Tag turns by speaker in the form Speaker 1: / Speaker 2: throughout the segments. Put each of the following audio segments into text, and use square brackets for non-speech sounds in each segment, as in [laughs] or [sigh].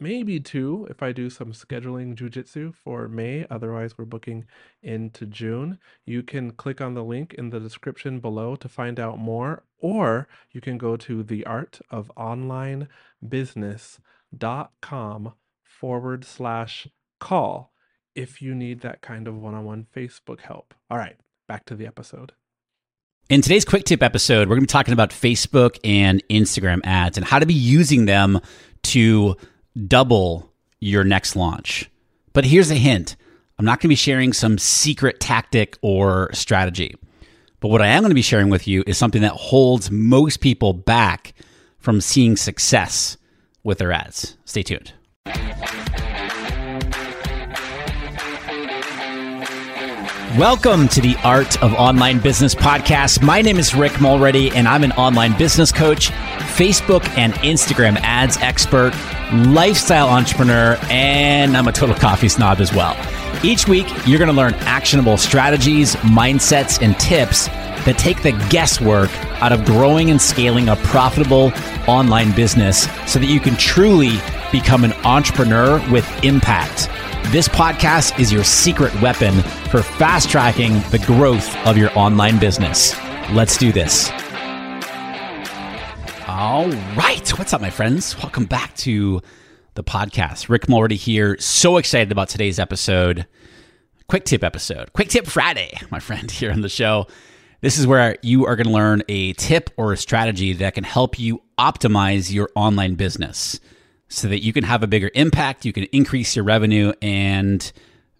Speaker 1: maybe two if I do some scheduling jujitsu for May. Otherwise, we're booking into June. You can click on the link in the description below to find out more, or you can go to theartofonlinebusiness.com forward slash call if you need that kind of one on one Facebook help. All right, back to the episode.
Speaker 2: In today's quick tip episode, we're going to be talking about Facebook and Instagram ads and how to be using them to double your next launch. But here's a hint I'm not going to be sharing some secret tactic or strategy. But what I am going to be sharing with you is something that holds most people back from seeing success with their ads. Stay tuned. Welcome to the Art of Online Business podcast. My name is Rick Mulready, and I'm an online business coach, Facebook and Instagram ads expert, lifestyle entrepreneur, and I'm a total coffee snob as well. Each week, you're going to learn actionable strategies, mindsets, and tips that take the guesswork out of growing and scaling a profitable online business so that you can truly become an entrepreneur with impact. This podcast is your secret weapon for fast tracking the growth of your online business. Let's do this. All right. What's up, my friends? Welcome back to the podcast. Rick Mulready here. So excited about today's episode. Quick tip episode. Quick tip Friday, my friend, [laughs] here on the show. This is where you are going to learn a tip or a strategy that can help you optimize your online business so that you can have a bigger impact, you can increase your revenue, and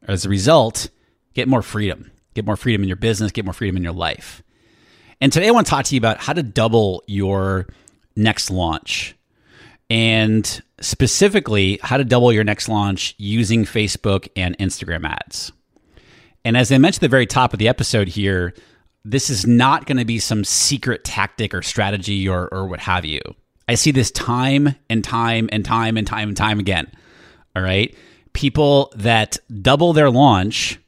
Speaker 2: as a result, get more freedom. Get more freedom in your business, get more freedom in your life. And today I want to talk to you about how to double your next launch. And specifically, how to double your next launch using Facebook and Instagram ads. And as I mentioned at the very top of the episode here, this is not going to be some secret tactic or strategy or, or what have you. I see this time and time and time and time and time again. All right. People that double their launch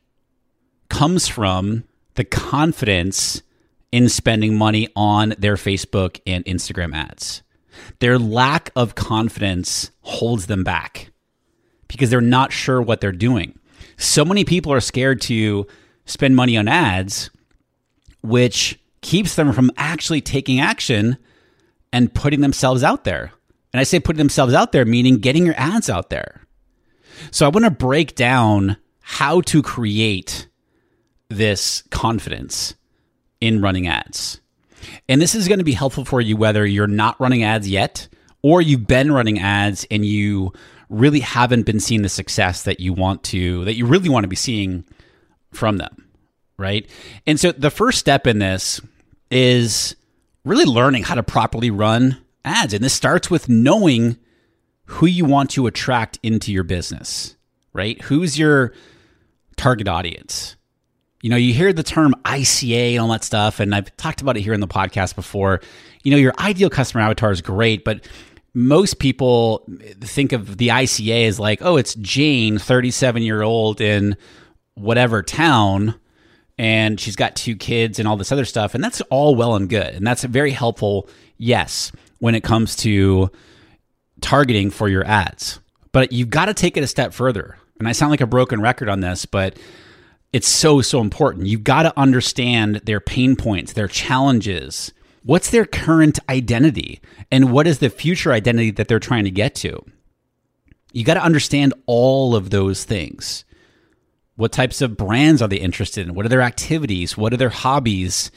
Speaker 2: comes from the confidence in spending money on their Facebook and Instagram ads. Their lack of confidence holds them back because they're not sure what they're doing. So many people are scared to spend money on ads, which keeps them from actually taking action and putting themselves out there. And I say putting themselves out there, meaning getting your ads out there. So I want to break down how to create this confidence in running ads. And this is going to be helpful for you whether you're not running ads yet or you've been running ads and you really haven't been seeing the success that you want to, that you really want to be seeing from them. Right. And so the first step in this is really learning how to properly run ads. And this starts with knowing who you want to attract into your business, right? Who's your target audience? You know, you hear the term ICA and all that stuff, and I've talked about it here in the podcast before. You know, your ideal customer avatar is great, but most people think of the ICA as like, oh, it's Jane, 37 year old in whatever town and she's got two kids and all this other stuff. And that's all well and good. And that's very helpful, yes, when it comes to targeting for your ads. But you've got to take it a step further. And I sound like a broken record on this, but it's so, so important. You've got to understand their pain points, their challenges, What's their current identity? And what is the future identity that they're trying to get to? You got to understand all of those things. What types of brands are they interested in? What are their activities? What are their hobbies?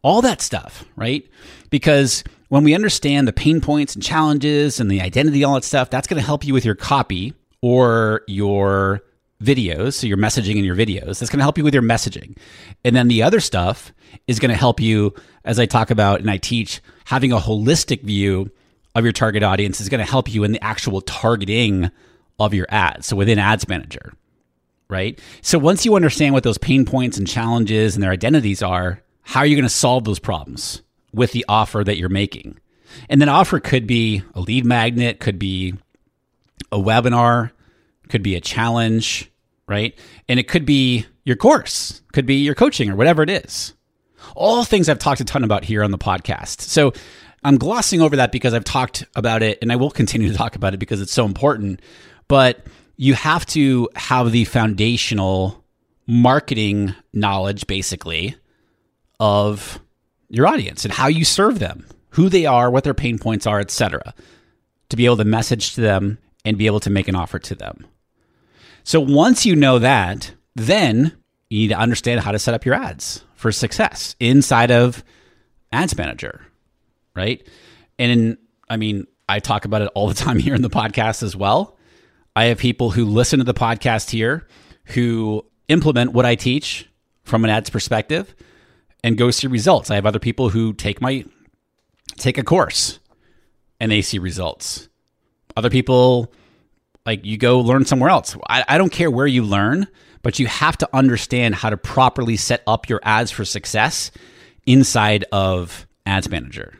Speaker 2: All that stuff, right? Because when we understand the pain points and challenges and the identity, all that stuff, that's going to help you with your copy or your videos, so your messaging in your videos. That's going to help you with your messaging. And then the other stuff is going to help you, as I talk about and I teach, having a holistic view of your target audience is going to help you in the actual targeting of your ads. So within Ads Manager, right? So once you understand what those pain points and challenges and their identities are, how are you going to solve those problems with the offer that you're making? And then offer could be a lead magnet, could be a webinar, could be a challenge, right? And it could be your course, could be your coaching or whatever it is. All things I've talked a ton about here on the podcast. So I'm glossing over that because I've talked about it and I will continue to talk about it because it's so important. But you have to have the foundational marketing knowledge, basically, of your audience and how you serve them, who they are, what their pain points are, etc., to be able to message to them and be able to make an offer to them. So once you know that, then you need to understand how to set up your ads for success inside of Ads Manager, right? And in, I mean, I talk about it all the [laughs] time here in the podcast as well. I have people who listen to the podcast here who implement what I teach from an ads perspective and go see results. I have other people who take my take a course and they see results. Other people like you go learn somewhere else. I, I don't care where you learn, but you have to understand how to properly set up your ads for success inside of Ads Manager.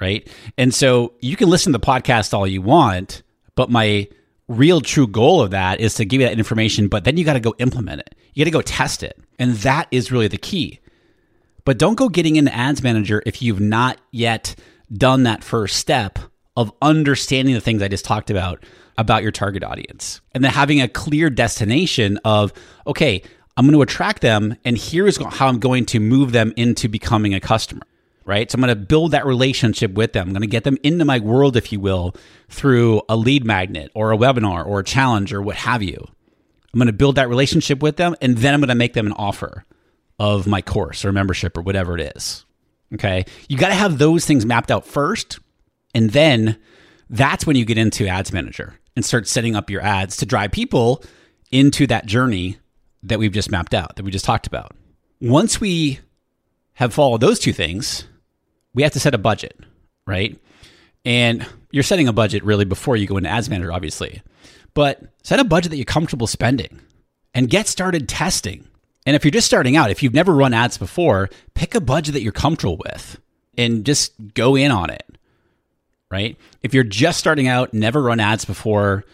Speaker 2: Right. And so you can listen to the podcast all you want, but my real true goal of that is to give you that information, but then you got to go implement it. You got to go test it. And that is really the key. But don't go getting into Ads Manager if you've not yet done that first step of understanding the things I just talked about about your target audience. And then having a clear destination of, okay, I'm going to attract them, and here's how I'm going to move them into becoming a customer, right? So I'm going to build that relationship with them. I'm going to get them into my world, if you will, through a lead magnet or a webinar or a challenge or what have you. I'm going to build that relationship with them, and then I'm going to make them an offer of my course or membership or whatever it is. Okay. You got to have those things mapped out first. And then that's when you get into Ads Manager and start setting up your ads to drive people into that journey that we've just mapped out, that we just talked about. Once we have followed those two things, we have to set a budget, right? And you're setting a budget really before you go into Ads Manager, obviously. But set a budget that you're comfortable spending and get started testing. And if you're just starting out, if you've never run ads before, pick a budget that you're comfortable with and just go in on it right? If you're just starting out, never run ads before,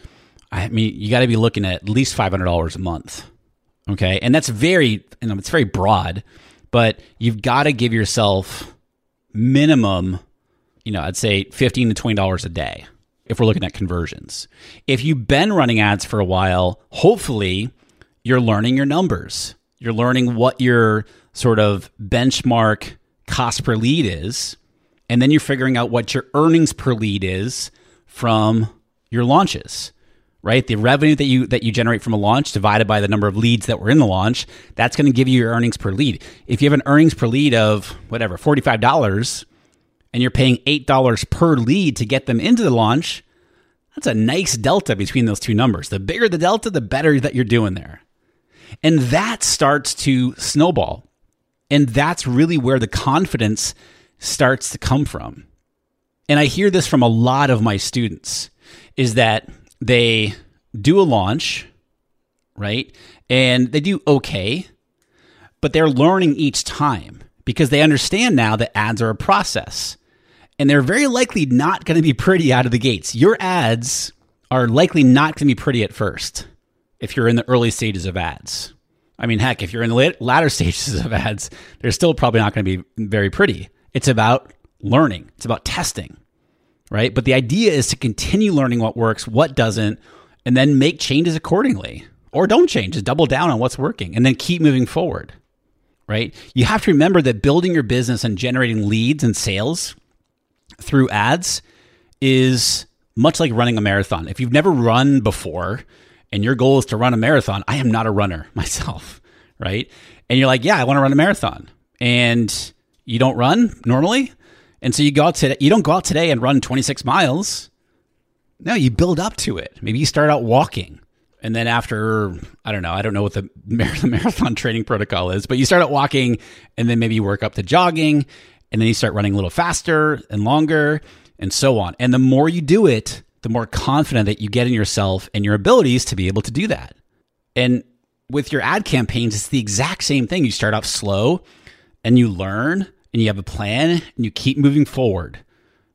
Speaker 2: I mean, you got to be looking at at least $500 a month. Okay. And that's very, you know, it's very broad, but you've got to give yourself minimum, you know, I'd say 15 to $20 a day if we're looking at conversions. If you've been running ads for a while, hopefully you're learning your numbers. You're learning what your sort of benchmark cost per lead is and then you're figuring out what your earnings per lead is from your launches right? The revenue that you that you generate from a launch divided by the number of leads that were in the launch that's going to give you your earnings per lead. If you have an earnings per lead of whatever $45 and you're paying $8 per lead to get them into the launch that's a nice delta between those two numbers. The bigger the delta the better that you're doing there. And that starts to snowball. And that's really where the confidence starts to come from. And I hear this from a lot of my students is that they do a launch, right? And they do okay, but they're learning each time because they understand now that ads are a process. And they're very likely not going to be pretty out of the gates. Your ads are likely not going to be pretty at first if you're in the early stages of ads. I mean, heck, if you're in the latter [laughs] stages of ads, they're still probably not going to be very pretty. It's about learning, it's about testing, right? But the idea is to continue learning what works, what doesn't, and then make changes accordingly. Or don't change, just double down on what's working and then keep moving forward, right? You have to remember that building your business and generating leads and sales through ads is much like running a marathon. If you've never run before and your goal is to run a marathon, I am not a runner [laughs] myself, right? And you're like, yeah, I want to run a marathon. And you don't run normally. And so you go out today, you don't go out today and run 26 miles. No, you build up to it. Maybe you start out walking. And then after, I don't know, I don't know what [laughs] the marathon training protocol is, but you start out walking and then maybe you work up to jogging and then you start running a little faster and longer and so on. And the more you do it, the more confident that you get in yourself and your abilities to be able to do that. And with your ad campaigns, it's the exact same thing. You start off slow and you learn and you have a plan and you keep moving forward.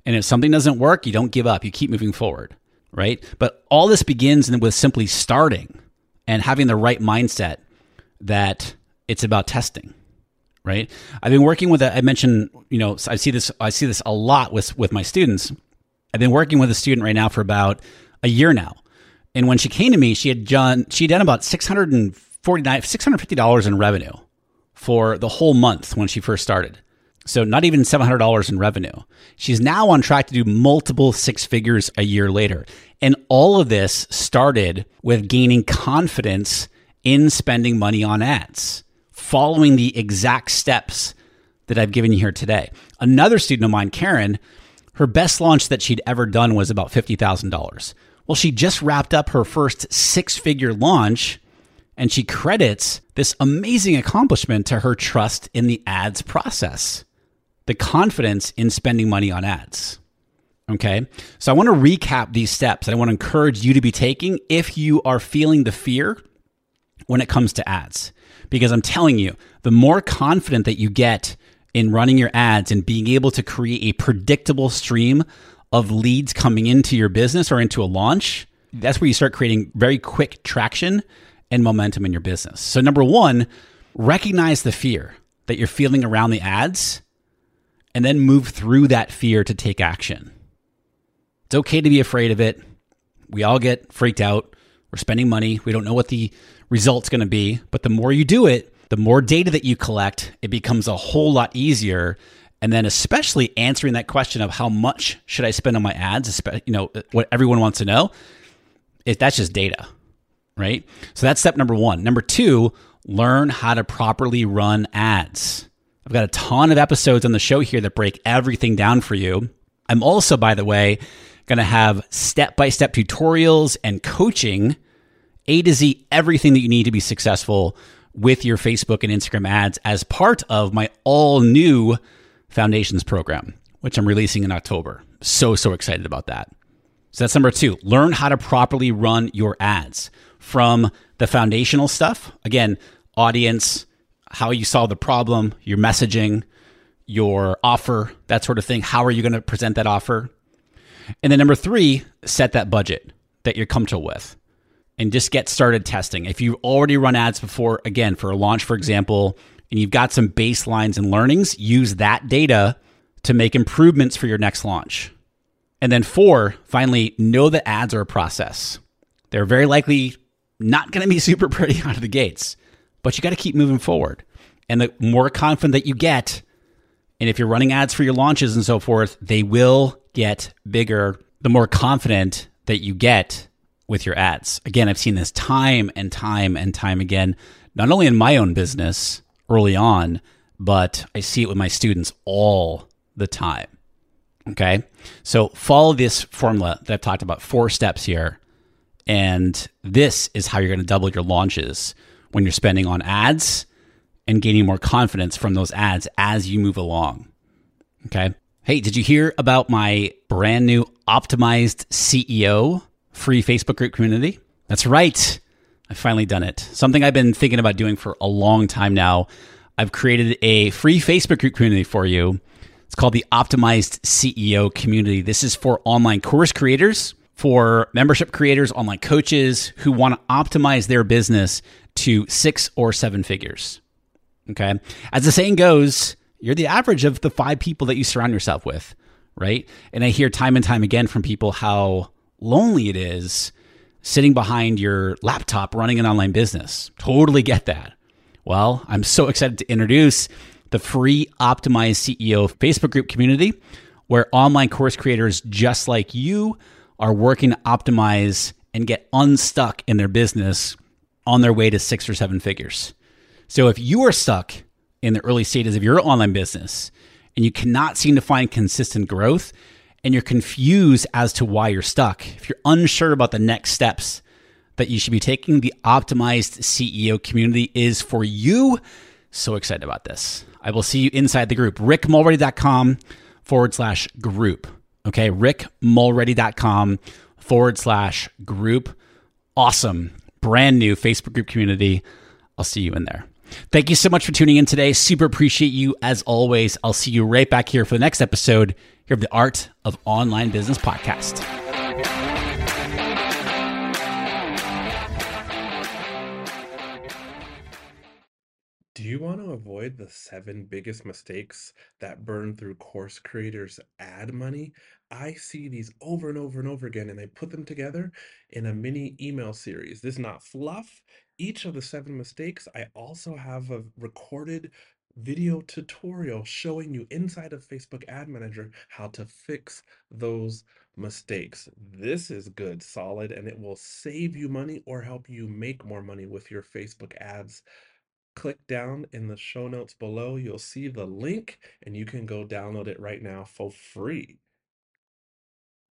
Speaker 2: And if something doesn't work, you don't give up, you keep moving forward, right? But all this begins with simply starting and having the right mindset that it's about testing right? I've been working with a, I mentioned, you know, I see this, I see this a lot with, with my students. I've been working with a student right now for about a year now. And when she came to me, she had done, she'd done about 649, $650 in revenue for the whole month when she first started. So not even $700 in revenue. She's now on track to do multiple six figures a year later. And all of this started with gaining confidence in spending money on ads following the exact steps that I've given you here today. Another student of mine, Karen, her best launch that she'd ever done was about $50,000. Well, she just wrapped up her first six figure launch and she credits this amazing accomplishment to her trust in the ads process, the confidence in spending money on ads. Okay. So I want to recap these steps I want to encourage you to be taking if you are feeling the fear when it comes to ads because I'm telling you, the more confident that you get in running your ads and being able to create a predictable stream of leads coming into your business or into a launch, that's where you start creating very quick traction and momentum in your business. So, number one, recognize the fear that you're feeling around the ads and then move through that fear to take action. It's okay to be afraid of it. We all get freaked out. We're spending money. We don't know what the result's going to be. But the more you do it, the more data that you collect, it becomes a whole lot easier. And then, especially answering that question of how much should I spend on my ads, you know, what everyone wants to know, is that's just data, right? So that's step number one. Number two, learn how to properly run ads. I've got a ton of episodes on the show here that break everything down for you. I'm also, by the way, going to have step by step tutorials and coaching a to Z everything that you need to be successful with your Facebook and Instagram ads as part of my all new foundations program, which I'm releasing in October. So, so excited about that. So that's number two. Learn how to properly run your ads from the foundational stuff. Again, audience, how you solve the problem, your messaging, your offer, that sort of thing. How are you going to present that offer? And then number three, set that budget that you're comfortable with and just get started testing. If you've already run ads before, again, for a launch, for example, and you've got some baselines and learnings, use that data to make improvements for your next launch. And then, four, finally, know that ads are a process. They're very likely not going to be [laughs] super pretty out of the gates, but you got to keep moving forward. And the more confident that you get, and if you're running ads for your launches and so forth, they will get bigger. The more confident that you get, with your ads. Again, I've seen this time and time and time again, not only in my own business early on, but I see it with my students all the time. Okay. So follow this formula that I've talked about, four steps here. And this is how you're going to double your launches when you're spending on ads and gaining more confidence from those ads as you move along. Okay. Hey, did you hear about my brand new optimized CEO free Facebook group community. That's right. I've finally done it. Something I've been thinking about doing for a long time now. I've created a free Facebook group community for you. It's called the Optimized CEO Community. This is for online course creators, for membership creators, online coaches who want to optimize their business to six or seven figures. Okay. As the saying goes, you're the average of the five people that you surround yourself with, right? And I hear time and time again from people how lonely it is sitting behind your laptop running an online business. Totally get that. Well, I'm so excited to introduce the free Optimize CEO Facebook group community where online course creators just like you are working to optimize and get unstuck in their business on their way to six or seven figures. So if you are stuck in the early stages of your online business and you cannot seem to find consistent growth and you're confused as to why you're stuck, if you're unsure about the next steps that you should be taking, the optimized CEO community is for you. So excited about this. I will see you inside the group, rickmulready.com forward slash group. Okay, rickmulready.com forward slash group. Awesome, brand new Facebook group community. I'll see you in there. Thank you so much for tuning in today. Super appreciate you as always. I'll see you right back here for the next episode here of the Art of Online Business podcast.
Speaker 1: Do you want to avoid the seven biggest mistakes that burn through course creators' ad money? I see these over and over and over again, and I put them together in a mini email series. This is not fluff. Each of the seven mistakes, I also have a recorded video tutorial showing you inside of Facebook Ad Manager how to fix those mistakes. This is good, solid, and it will save you money or help you make more money with your Facebook ads click down in the show notes below. You'll see the link and you can go download it right now for free.